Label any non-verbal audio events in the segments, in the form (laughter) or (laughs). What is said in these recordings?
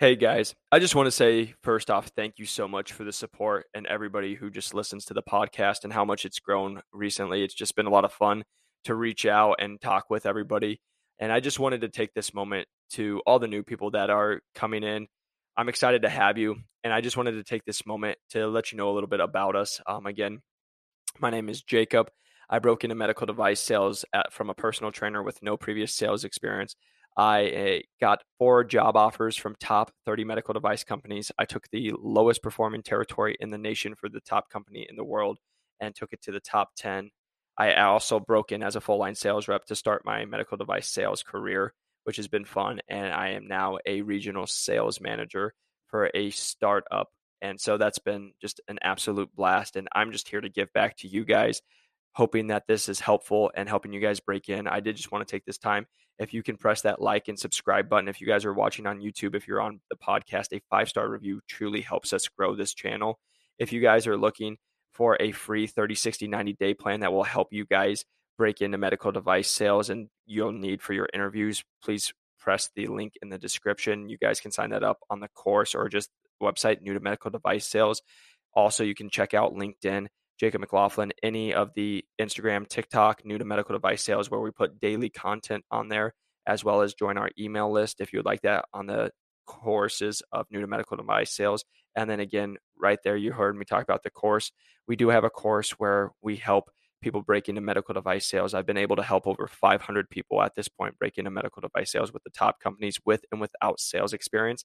Hey guys, I just want to say first off, thank you so much for the support and everybody who just listens to the podcast and how much it's grown recently. It's just been a lot of fun to reach out and talk with everybody. And I just wanted to take this moment to all the new people that are coming in. I'm excited to have you. And I just wanted to take this moment to let you know a little bit about us. Um, again, my name is Jacob. I broke into medical device sales at, from a personal trainer with no previous sales experience. I eh, got four job offers from top 30 medical device companies. I took the lowest performing territory in the nation for the top company in the world and took it to the top 10. I also broke in as a full line sales rep to start my medical device sales career, which has been fun. And I am now a regional sales manager for a startup. And so that's been just an absolute blast. And I'm just here to give back to you guys hoping that this is helpful and helping you guys break in. I did just want to take this time. If you can press that like and subscribe button, if you guys are watching on YouTube, if you're on the podcast, a five star review truly helps us grow this channel. If you guys are looking for a free 30, 60, 90 day plan that will help you guys break into medical device sales and you'll need for your interviews, please press the link in the description. You guys can sign that up on the course or just website new to medical device sales. Also, you can check out LinkedIn Jacob McLaughlin, any of the Instagram, TikTok, new to medical device sales, where we put daily content on there, as well as join our email list if you would like that on the courses of new to medical device sales. And then again, right there, you heard me talk about the course. We do have a course where we help people break into medical device sales. I've been able to help over 500 people at this point break into medical device sales with the top companies with and without sales experience.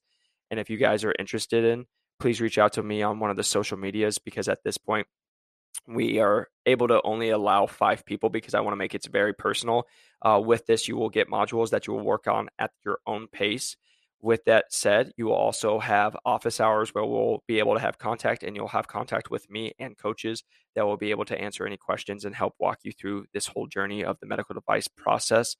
And if you guys are interested in, please reach out to me on one of the social medias because at this point, we are able to only allow five people because I want to make it very personal. Uh, with this, you will get modules that you will work on at your own pace. With that said, you will also have office hours where we'll be able to have contact, and you'll have contact with me and coaches that will be able to answer any questions and help walk you through this whole journey of the medical device process.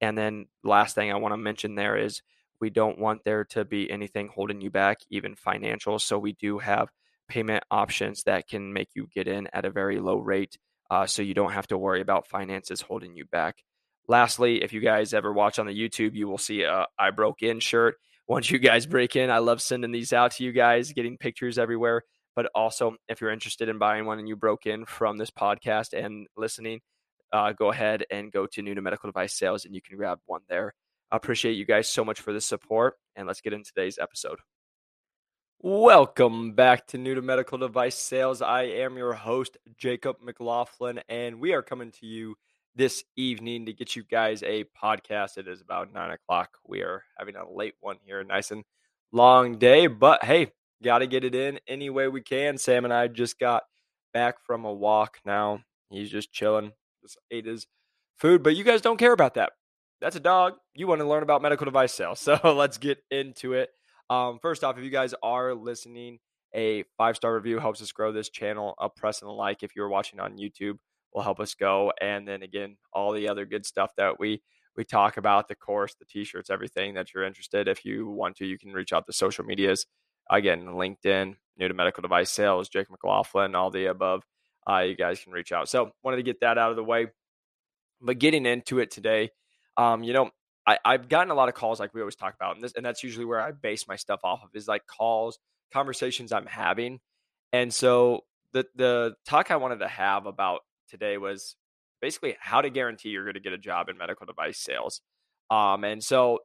And then, last thing I want to mention there is we don't want there to be anything holding you back, even financial. So, we do have payment options that can make you get in at a very low rate uh, so you don't have to worry about finances holding you back. Lastly, if you guys ever watch on the YouTube, you will see a I broke in shirt. Once you guys break in, I love sending these out to you guys, getting pictures everywhere. But also, if you're interested in buying one and you broke in from this podcast and listening, uh, go ahead and go to New to Medical Device Sales and you can grab one there. I appreciate you guys so much for the support, and let's get into today's episode. Welcome back to New to Medical Device Sales. I am your host, Jacob McLaughlin, and we are coming to you this evening to get you guys a podcast. It is about nine o'clock. We are having a late one here, nice and long day, but hey, got to get it in any way we can. Sam and I just got back from a walk now. He's just chilling, just ate his food, but you guys don't care about that. That's a dog. You want to learn about medical device sales. (laughs) So let's get into it. Um, first off, if you guys are listening, a five star review helps us grow this channel. A press and a like if you're watching on YouTube will help us go. And then again, all the other good stuff that we we talk about the course, the t-shirts, everything that you're interested. If you want to, you can reach out to social medias. Again, LinkedIn, new to medical device sales, Jake McLaughlin, all the above. Uh, you guys can reach out. So wanted to get that out of the way. But getting into it today, um, you know, I, I've gotten a lot of calls like we always talk about, and this and that's usually where I base my stuff off of is like calls, conversations I'm having. And so the the talk I wanted to have about today was basically how to guarantee you're going to get a job in medical device sales. Um, and so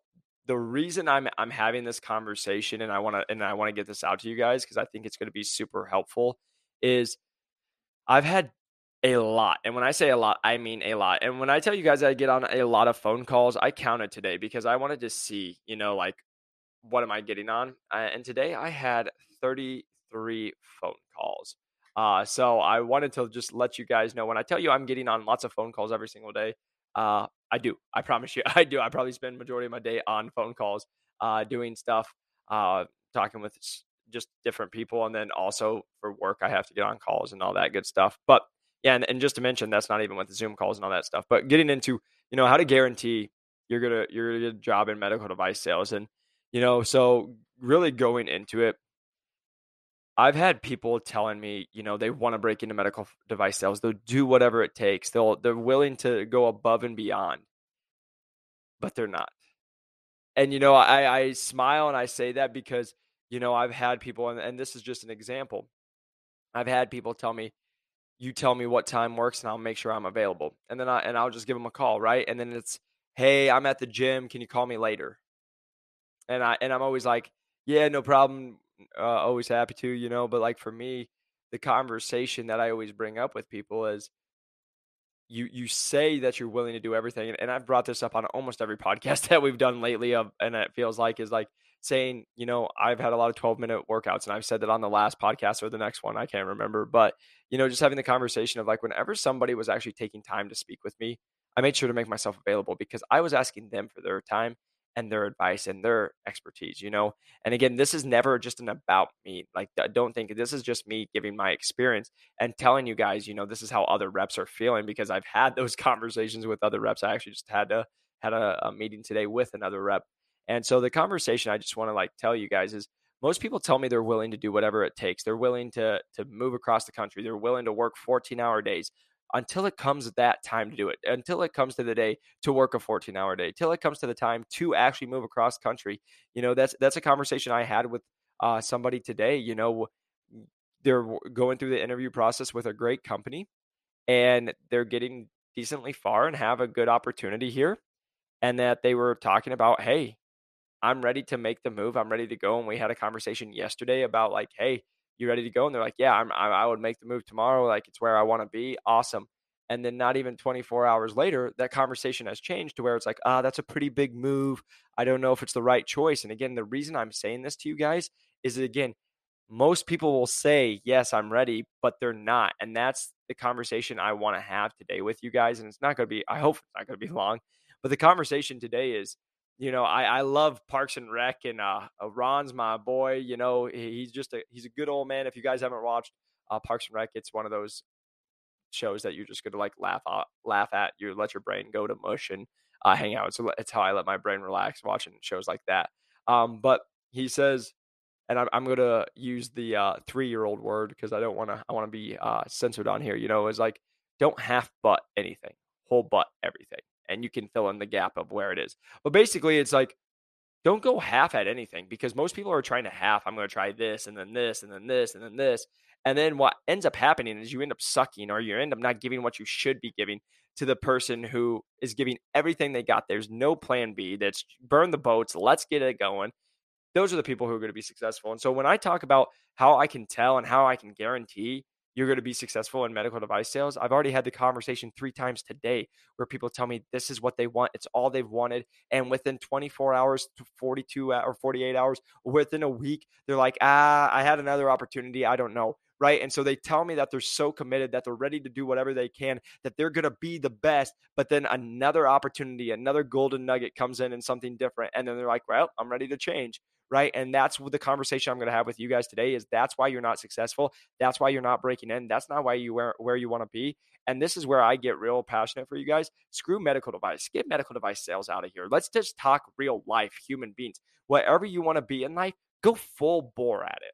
the reason I'm I'm having this conversation and I want to and I want to get this out to you guys because I think it's going to be super helpful is I've had a lot. And when I say a lot, I mean a lot. And when I tell you guys I get on a lot of phone calls, I counted today because I wanted to see, you know, like what am I getting on? Uh, and today I had 33 phone calls. Uh, so I wanted to just let you guys know when I tell you I'm getting on lots of phone calls every single day, uh, I do. I promise you, (laughs) I do. I probably spend majority of my day on phone calls, uh, doing stuff, uh, talking with just different people, and then also for work I have to get on calls and all that good stuff. But yeah, and, and just to mention, that's not even with the Zoom calls and all that stuff. But getting into, you know, how to guarantee you're gonna you're gonna get a job in medical device sales, and you know, so really going into it, I've had people telling me, you know, they want to break into medical device sales. They'll do whatever it takes. They'll they're willing to go above and beyond, but they're not. and you know, I I smile and I say that because you know I've had people, and, and this is just an example. I've had people tell me, "You tell me what time works, and I'll make sure I'm available." And then I and I'll just give them a call, right? And then it's, "Hey, I'm at the gym. Can you call me later?" And I and I'm always like, "Yeah, no problem. Uh, always happy to, you know." But like for me, the conversation that I always bring up with people is you you say that you're willing to do everything and, and I've brought this up on almost every (laughs) podcast that we've done lately of and it feels like is like saying, you know, I've had a lot of 12 minute workouts and I've said that on the last podcast or the next one, I can't remember, but you know, just having the conversation of like whenever somebody was actually taking time to speak with me, I made sure to make myself available because I was asking them for their time and their advice and their expertise, you know? And again, this is never just an about me. Like, don't think this is just me giving my experience and telling you guys, you know, this is how other reps are feeling because I've had those (laughs) conversations with other reps. I actually just had to had a, a meeting today with another rep. And so the conversation I just want to like tell you guys is most people tell me they're willing to do whatever it takes. They're willing to to move across the country. They're willing to work 14 hour days until it comes that time to do it, until it comes to the day to work a 14 hour day, till it comes to the time to actually move across country. You know, that's that's a conversation I had with uh, somebody today. You know, they're going through the interview process with a great company, and they're getting decently far and have a good opportunity here, and that they were talking about, hey, I'm ready to make the move. I'm ready to go. And we had a conversation yesterday about like, hey, you ready to go? And they're like, yeah, I'm, I, I would make the move tomorrow. Like it's where I want to be. Awesome. And then not even 24 hours later, that conversation has changed to where it's like, ah, that's a pretty big move. I don't know if it's the right choice. And again, the reason I'm saying this to you guys is that, again, most people will say, yes, I'm ready, but they're not. And that's the conversation I want to have today with you guys. And it's not going to be, I hope it's not going to be (laughs) long, but the conversation today is you know, I, I love Parks and Rec, and uh, uh, Ron's my boy. You know, he's just a he's a good old man. If you guys haven't watched uh, Parks and Rec, it's one of those shows that you're just gonna like laugh at, laugh at. You let your brain go to mush and uh, hang out. So it's how I let my brain relax watching shows like that. Um, but he says, and I'm, I'm gonna use the uh, three year old word because I don't want to I want to be uh, censored on here. You know, is like don't half butt anything, whole butt everything and you can fill in the gap of where it is. But basically, it's like don't go half at anything because most people are trying to half. I'm going to try this and then this and then this and then this. And then what ends up happening is you end up sucking or you end up not giving what you should be giving to the person who is giving everything they got. There's no plan B. That's burn the boats. Let's get it going. Those are the people who are going to be successful. And so when I talk about how I can tell and how I can guarantee you're going to be successful in medical device sales. I've already had the conversation three times today where people tell me this is what they want. It's all they've wanted. And within 24 hours to 42 or 48 hours, within a week, they're like, ah, I had another opportunity. I don't know. Right. And so they tell me that they're so committed that they're ready to do whatever they can, that they're going to be the best. But then another opportunity, another golden nugget comes in and something different. And then they're like, well, I'm ready to change right? And that's what the conversation I'm going to have with you guys today is that's why you're not successful. That's why you're not breaking in. That's not why you where where you want to be. And this is where I get real passionate for you guys. Screw medical device. Get medical device sales out of here. Let's just talk real life, human beings. Whatever you want to be in life, go full bore at it.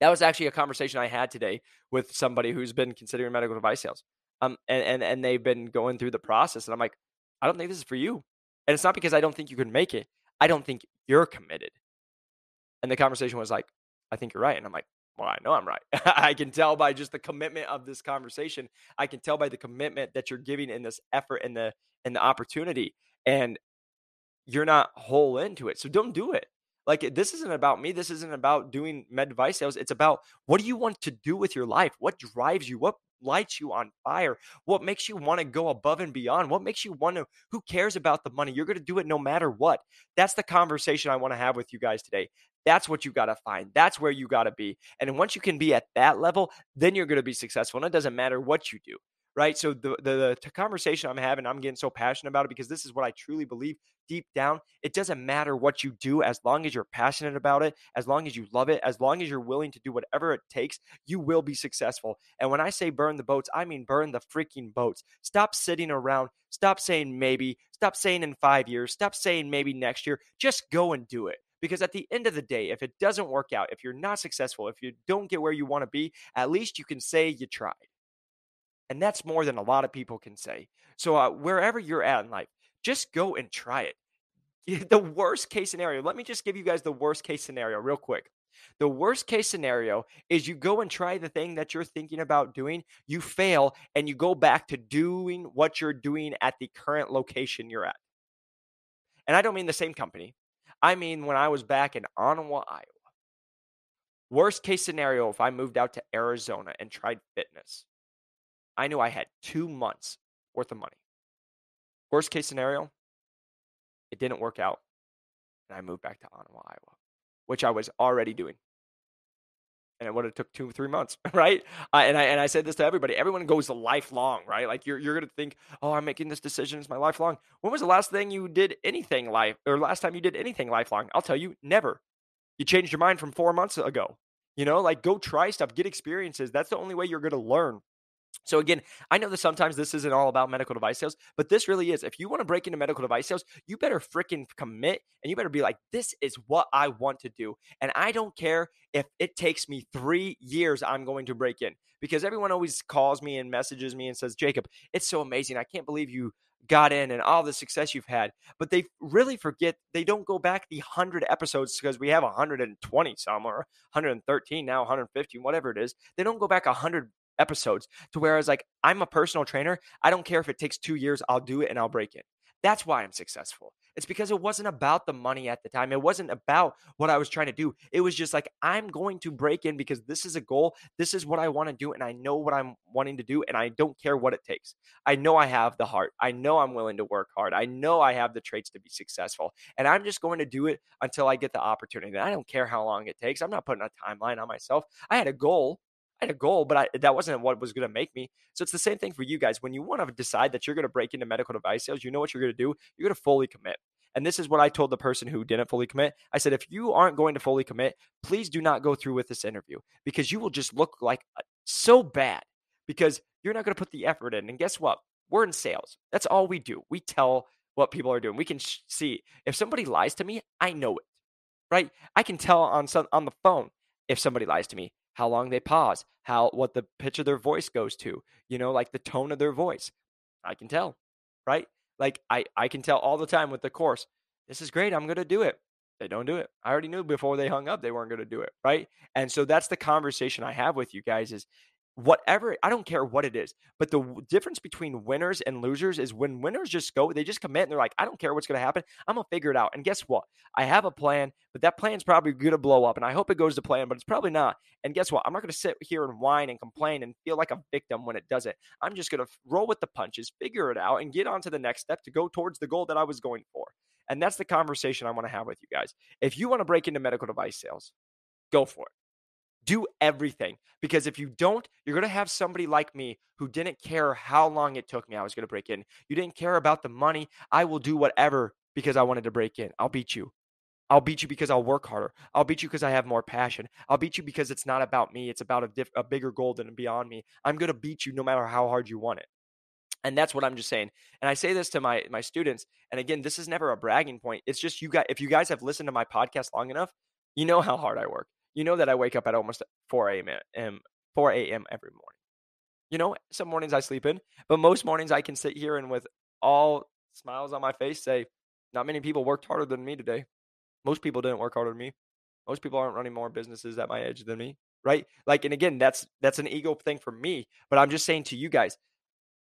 That was actually a conversation I had today with somebody who's been considering medical device sales. Um, and, and and they've been going through the process, and I'm like, I don't think this is for you. And it's not because I don't think you can make it. I don't think you're committed. And the conversation was like, I think you're right. And I'm like, well, I know I'm right. (laughs) I can tell by just the commitment of this conversation. I can tell by the commitment that you're giving in this effort and the and the opportunity. And you're not whole into it. So don't do it. Like this isn't about me. This isn't about doing med device sales. It's about what do you want to do with your life? What drives you? What lights you on fire? What makes you want to go above and beyond? What makes you want to, who cares about the money? You're going to do it no matter what. That's the conversation I want to have with you guys today. That's what you got to find. That's where you got to be. And once you can be at that level, then you're going to be successful. And it doesn't matter what you do right? So the, the, the conversation I'm having, I'm getting so passionate about it because this is what I truly believe deep down. It doesn't matter what you do as long as you're passionate about it, as long as you love it, as long as you're willing to do whatever it takes, you will be successful. And when I say burn the boats, I mean burn the freaking boats. Stop sitting around. Stop saying maybe. Stop saying in five years. Stop saying maybe next year. Just go and do it. Because at the end of the day, if it doesn't work out, if you're not successful, if you don't get where you want to be, at least you can say you tried. And that's more than a lot of people can say. So, uh, wherever you're at in life, just go and try it. (laughs) the worst case scenario. Let me just give you guys the worst case scenario real quick. The worst case scenario is you go and try the thing that you're thinking about doing, you fail, and you go back to doing what you're doing at the current location you're at. And I don't mean the same company. I mean when I was back in Onawa, Iowa. Worst case scenario if I moved out to Arizona and tried fitness. I knew I had two months worth of money. Worst case scenario, it didn't work out. And I moved back to Onawa, Iowa, which I was already doing. And it would have took two, three months, (laughs) right? Uh, and I and I said this to everybody. Everyone goes lifelong, right? Like you're you're gonna think, oh, I'm making this decision. It's my lifelong. When was the last thing you did anything life or last time you did anything lifelong? I'll tell you, never. You changed your mind from four months ago. You know, like go try stuff, get experiences. That's the only way you're gonna learn. So again, I know that sometimes this isn't all about medical device sales, but this really is. If you want to break into medical device sales, you better freaking commit and you better be like, this is what I want to do. And I don't care if it takes me three years, I'm going to break in. Because everyone always calls me and messages me and says, Jacob, it's so amazing. I can't believe you got in and all the success you've had. But they really forget they don't go back the 100 episodes because we have 120 some or 113 now, 115, whatever it is. They don't go back 100 episodes to where I was like, I'm a personal trainer. I don't care if it takes two years, I'll do it and I'll break it. That's why I'm successful. It's because it wasn't about the money at the time. It wasn't about what I was trying to do. It was just like, I'm going to break in because this is a goal. This is what I want to do. And I know what I'm wanting to do. And I don't care what it takes. I know I have the heart. I know I'm willing to work hard. I know I have the traits to be successful. And I'm just going to do it until I get the opportunity. I don't care how long it takes. I'm not putting a timeline on myself. I had a goal I had a goal, but I, that wasn't what was going to make me. So it's the same thing for you guys. When you want to decide that you're going to break into medical device sales, you know what you're going to do. You're going to fully commit. And this is what I told the person who didn't fully commit. I said, if you aren't going to fully commit, please do not go through with this interview because you will just look like uh, so bad because you're not going to put the effort in. And guess what? We're in sales. That's all we do. We tell what people are doing. We can sh- see if somebody lies to me, I know it, right? I can tell on some on the phone if somebody lies to me how long they pause, how what the pitch of their voice goes to, you know, like the tone of their voice. I can tell, right? Like I I can tell all the time with the course. This is great. I'm going to do it. They don't do it. I already knew before they hung up they weren't going to do it, right? And so that's the conversation I have with you guys is whatever i don't care what it is but the difference between winners and losers is when winners just go they just commit and they're like i don't care what's going to happen i'm going to figure it out. And guess what? I have a plan but that plan's probably going to blow up and i hope it goes to plan but it's probably not. And guess what? I'm not going to sit here and whine and complain and feel like a victim when it doesn't. I'm just going to roll with the punches figure it out and get on to the next step to go towards the goal that i was going for. And that's the conversation i want to have with you guys. If you want to break into medical device sales go for it do everything because if you don't, you're going to have somebody like me who didn't care how long it took me. I was going to break in. You didn't care about the money. I will do whatever because I wanted to break in. I'll beat you. I'll beat you because I'll work harder. I'll beat you because I have more passion. I'll beat you because it's not about me. It's about a, diff- a bigger goal than beyond me. I'm going to beat you no matter how hard you want it. And that's what I'm just saying. And I say this to my my students. And again, this is never a bragging point. It's just you guys. If you guys have listened to my podcast long enough, you know how hard I work you know that I wake up at almost 4 a.m. 4 a.m. every morning. You know, some mornings I sleep in, but most mornings I can sit here and with all smiles on my face say, not many people worked harder than me today. Most people didn't work harder than me. Most people aren't running more businesses at my age than me, right? Like, and again, that's that's an ego thing for me. But I'm just saying to you guys,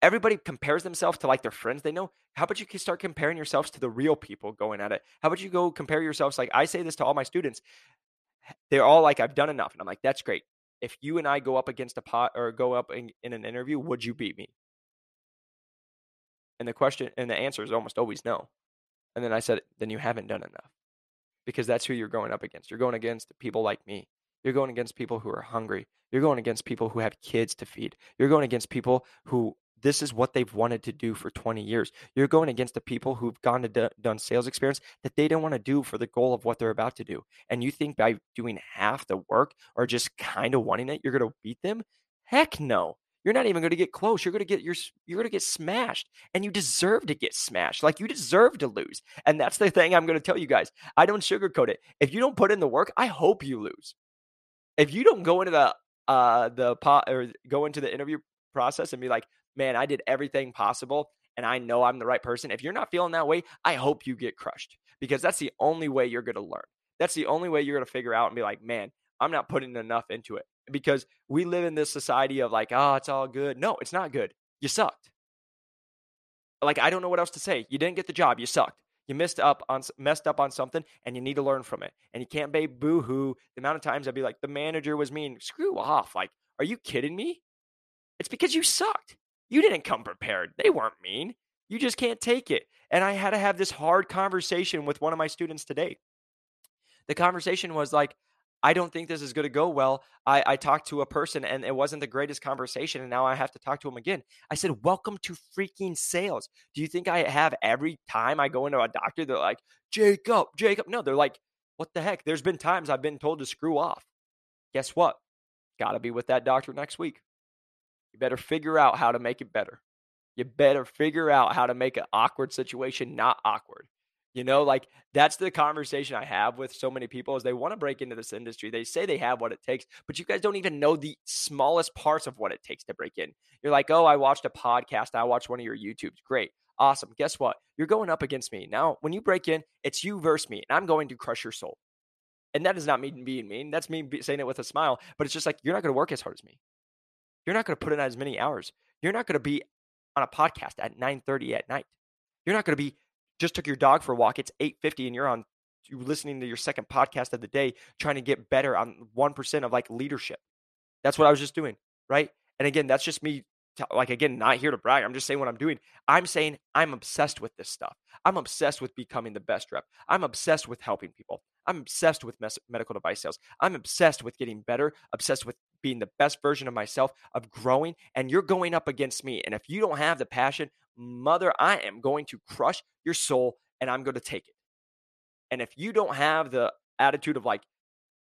everybody compares themselves to like their friends they know. How about you start comparing yourselves to the real people going at it? How about you go compare yourselves? Like I say this to all my students they're all like, I've done enough. And I'm like, that's great. If you and I go up against a pot or go up in, in an interview, would you beat me? And the question and the answer is almost always no. And then I said, then you haven't done enough because that's who you're going up against. You're going against people like me. You're going against people who are hungry. You're going against people who have kids to feed. You're going against people who this is what they've wanted to do for 20 years. You're going against the people who've gone to d- done sales experience that they don't want to do for the goal of what they're about to do. And you think by doing half the work or just kind of wanting it, you're going to beat them? Heck no. You're not even going to get close. You're going to get your you're going to get smashed and you deserve to get smashed. Like you deserve to lose. And that's the thing I'm going to tell you guys. I don't sugarcoat it. If you don't put in the work, I hope you lose. If you don't go into the uh the pot or go into the interview process and be like, man, I did everything possible and I know I'm the right person, if you're not feeling that way, I hope you get crushed because that's the only way you're going to learn. That's the only way you're going to figure out and be like, man, I'm not putting enough into it because we live in this society of like, oh, it's all good. No, it's not good. You sucked. Like, I don't know what else to say. You didn't get the job. You sucked. You messed up on messed up on something, and you need to learn from it. And you can't be boo hoo. The amount of times I'd be like, the manager was mean. Screw off. Like, are you kidding me? It's because you sucked. You didn't come prepared. They weren't mean. You just can't take it. And I had to have this hard conversation with one of my students today. The conversation was like, I don't think this is going to go well. I, I talked to a person and it wasn't the greatest conversation, and now I have to talk to him again. I said, Welcome to freaking sales. Do you think I have every time I go into a doctor, they're like, Jacob, Jacob? No, they're like, What the heck? There's been times I've been told to screw off. Guess what? Got to be with that doctor next week. You better figure out how to make it better. You better figure out how to make an awkward situation not awkward. You know, like that's the conversation I have with so many people is they want to break into this industry. They say they have what it takes, but you guys don't even know the smallest parts of what it takes to break in. You're like, "Oh, I watched a podcast. I watched one of your YouTubes. Great. Awesome. Guess what? You're going up against me. Now, when you break in, it's you versus me, and I'm going to crush your soul. And that is not me being mean. That's me saying it with a smile, but it's just like you're not going to work as hard as me. You're not going to put in as many hours. You're not going to be on a podcast at 9:30 at night. You're not going to be just took your dog for a walk. It's 8:50 and you're on you're listening to your second podcast of the day trying to get better on 1% of like leadership. That's what I was just doing, right? And again, that's just me like again not here to brag i'm just saying what i'm doing i'm saying i'm obsessed with this stuff i'm obsessed with becoming the best rep i'm obsessed with helping people i'm obsessed with mes- medical device sales i'm obsessed with getting better obsessed with being the best version of myself of growing and you're going up against me and if you don't have the passion mother i am going to crush your soul and i'm going to take it. And if you don't have the attitude of like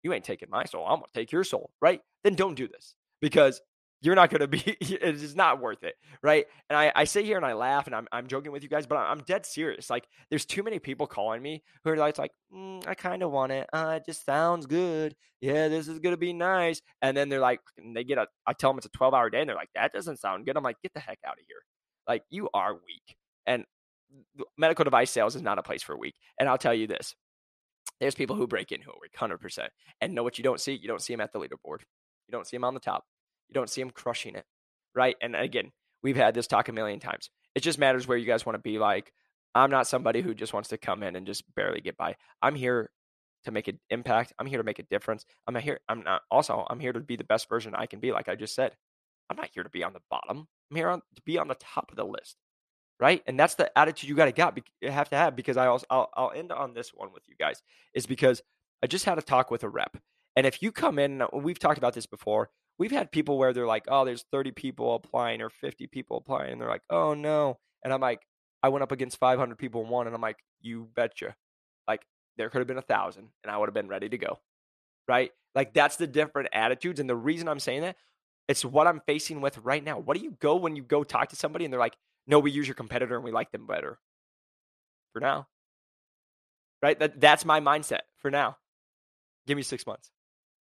you ain't taking my soul i'm going to take your soul right? Then don't do this because you're not going to be (laughs) it's not worth it right? And I, I sit here and i laugh and i'm, I'm joking with you guys but i'm dead serious like there's too many people calling me who are like, like mm, i kind of want it uh, it just sounds good yeah this is going to be nice and then they're like they get a i tell them it's a 12 hour day and they're like that doesn't sound good i'm like get the heck out of here like you are weak and medical device sales is not a place for weak and i'll tell you this there's people who break in who are weak 100% and know what you don't see? You don't see them at the leaderboard you don't see them on the top you don't see them crushing it, right? And again, we've had this talk a million times. It just matters where you guys want to be. Like, I'm not somebody who just wants to come in and just barely get by. I'm here to make an impact. I'm here to make a difference. I'm here. I'm not also. I'm here to be the best version I can be. Like I just said, I'm not here to be on the bottom. I'm here on, to be on the top of the list, right? And that's the attitude you got to got have to have. Because I also I'll, I'll end on this one with you guys is because I just had a talk with a rep, and if you come in, we've talked about this before we've had people where they're like, oh, there's 30 people applying or 50 people applying. And they're like, oh, no. And I'm like, I went up against 500 people and won. And I'm like, you betcha. Like, there could have been a thousand and I would have been ready to go. Right. Like, that's the different attitudes. And the reason I'm saying that, it's what I'm facing with right now. What do you go when you go talk to somebody and they're like, no, we use your competitor and we like them better for now? Right. That, that's my mindset for now. Give me six months.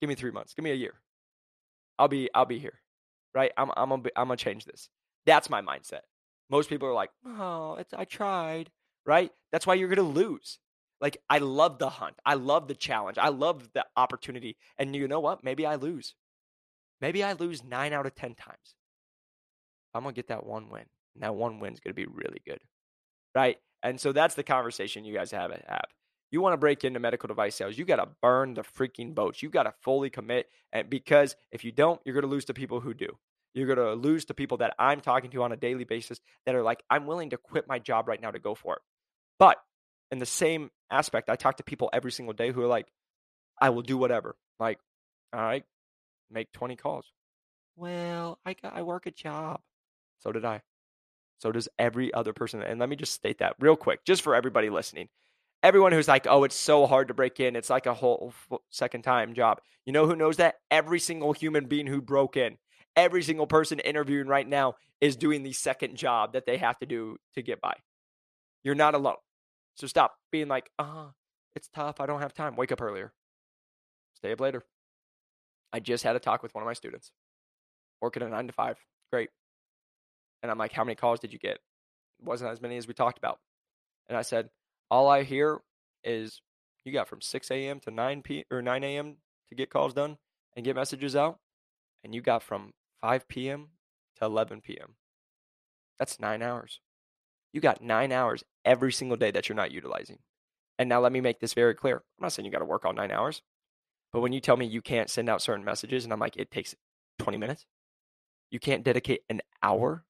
Give me three months. Give me a year. I'll be I'll be here, right? I'm I'm gonna I'm gonna change this. That's my mindset. Most people are like, oh, it's, I tried, right? That's why you're gonna lose. Like I love the hunt. I love the challenge. I love the opportunity. And you know what? Maybe I lose. Maybe I lose nine out of ten times. I'm gonna get that one win. And that one win is gonna be really good, right? And so that's the conversation you guys have have. You want to break into medical device sales, you got to burn the freaking boats. You got to fully commit. And because if you don't, you're going to lose to people who do. You're going to lose to people that I'm talking to on a daily basis that are like, I'm willing to quit my job right now to go for it. But in the same aspect, I talk to people every single day who are like, I will do whatever. Like, all right, make 20 calls. Well, I got, I work a job. So did I. So does every other person. And let me just state that real quick, just for everybody listening everyone who's like, oh, it's so hard to break in. It's like a whole second time job. You know who knows that? Every single human being who broke in, every single person interviewing right now is doing the second job that they have to do to get by. You're not alone. So stop being like, ah, oh, it's tough. I don't have time. Wake up earlier. Stay up later. I just had a talk with one of my students, working a nine to five. Great. And I'm like, how many calls did you get? It wasn't as many as we talked about. And I said, all I hear is you got from 6 a.m. to 9 p or 9 a.m. to get calls done and get messages out, and you got from 5 p.m. to 11 p.m. That's nine hours. You got nine hours every single day that you're not utilizing. And now let me make this very clear. I'm not saying you got to work all nine hours, but when you tell me you can't send out certain messages, and I'm like, it takes 20 minutes, you can't dedicate an hour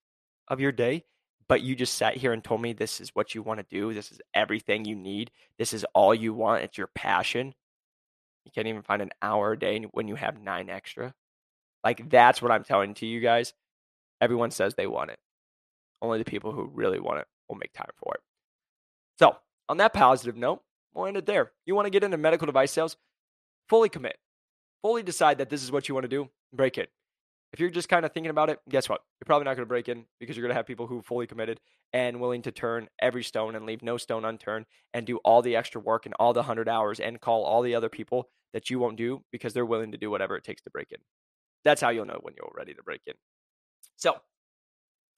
of your day, but you just sat here and told me this is what you want to do. This is everything you need. This is all you want. It's your passion. You can't even find an hour a day when you have nine extra. Like, that's what I'm telling to you guys. Everyone says they want it. Only the people who really want it will make time for it. So, on that positive note, we'll end it there. You want to get into medical device sales? Fully commit. Fully decide that this is what you want to do. Break it. If you're just kind of thinking about it, guess what? You're probably not going to break in because you're going to have people who are fully committed and willing to turn every stone and leave no stone unturned and do all the extra work and all the 100 hours and call all the other people that you won't do because they're willing to do whatever it takes to break in. That's how you'll know when you're ready to break in. So,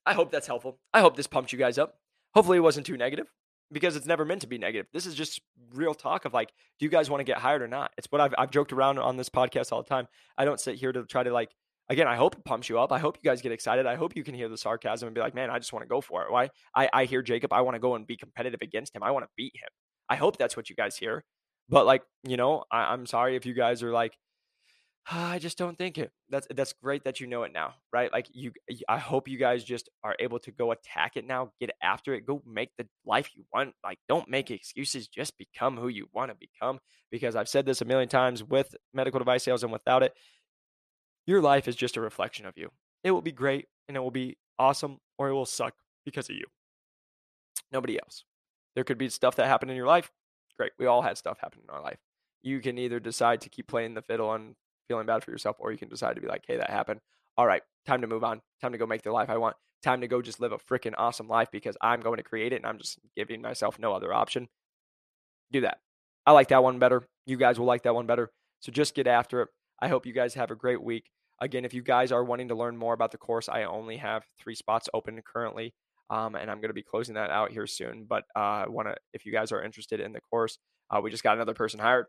I hope that's helpful. I hope this pumped you guys up. Hopefully, it wasn't too negative because it's never meant to be negative. This is just real talk of like, do you guys want to get hired or not? It's what I've, I've joked around on this podcast all the time. I don't sit here to try to like, again, I hope it pumps you up. I hope you guys get excited. I hope you can hear the sarcasm and be like, man, I just want to go for it. Why? I, I hear Jacob. I want to go and be competitive against him. I want to beat him. I hope that's what you guys hear. But like, you know, I, I'm sorry if you guys are like, (sighs) I just don't think it. That's that's great that you know it now, right? Like you I hope you guys just are able to go attack it now, get after it, go make the life you want. Like don't make excuses, just become who you want to become because I've said this a million times with medical device sales and without it. Your life is just a reflection of you. It will be great and it will be awesome or it will suck because of you. Nobody else. There could be stuff that happened in your life. Great. We all had stuff happen in our life. You can either decide to keep playing the fiddle and feeling bad for yourself, or you can decide to be like, hey, that happened. All right, time to move on. Time to go make the life I want. Time to go just live a freaking awesome life because I'm going to create it and I'm just giving myself no other option. Do that. I like that one better. You guys will like that one better. So just get after it. I hope you guys have a great week. Again, if you guys are wanting to learn more about the course, I only have three spots open currently. Um, and I'm going to be closing that out here soon. But uh, want to, if you guys are interested in the course, uh, we just got another person hired.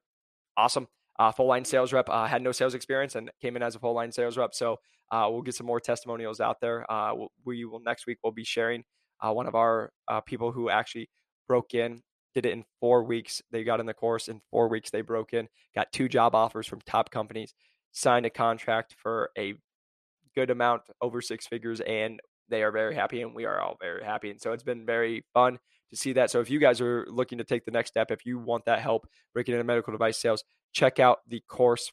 Awesome uh, full line sales rep, uh, had no sales experience and came in as a full line sales rep. So uh, we'll get some more testimonials out there. Uh, we'll, we will next week we'll be sharing uh, one of our people who actually broke in, did it in four weeks. They got in the course in four weeks. They broke in, got two job offers from top companies, signed a contract for a good amount, over six figures, and they are very happy, and we are all very happy. And so it's been very fun to see that. So if you guys are looking to take the next step, if you want that help breaking into medical device sales, check out the course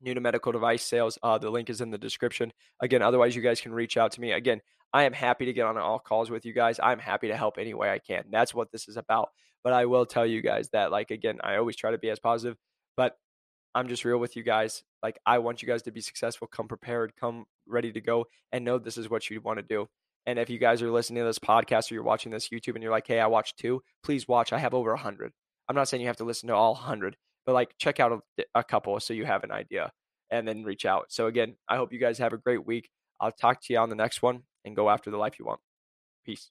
new to medical device sales. Uh, the link is in the description. Again, otherwise, you guys can reach out to me. Again, I am happy to get on all calls with you guys. I'm happy to help any way I can. That's what this is about. But I will tell you guys that, like, again, I always try to be as positive, but I'm just real with you guys. Like, I want you guys to be successful, come prepared, come ready to go, and know this is what you want to do. And if you guys are listening to this podcast or you're watching this YouTube and you're like, hey, I watched two, please watch. I have over 100. I'm not saying you have to listen to all 100, but like check out a, a couple so you have an idea and then reach out. So again, I hope you guys have a great week. I'll talk to you on the next one and go after the life you want. Peace.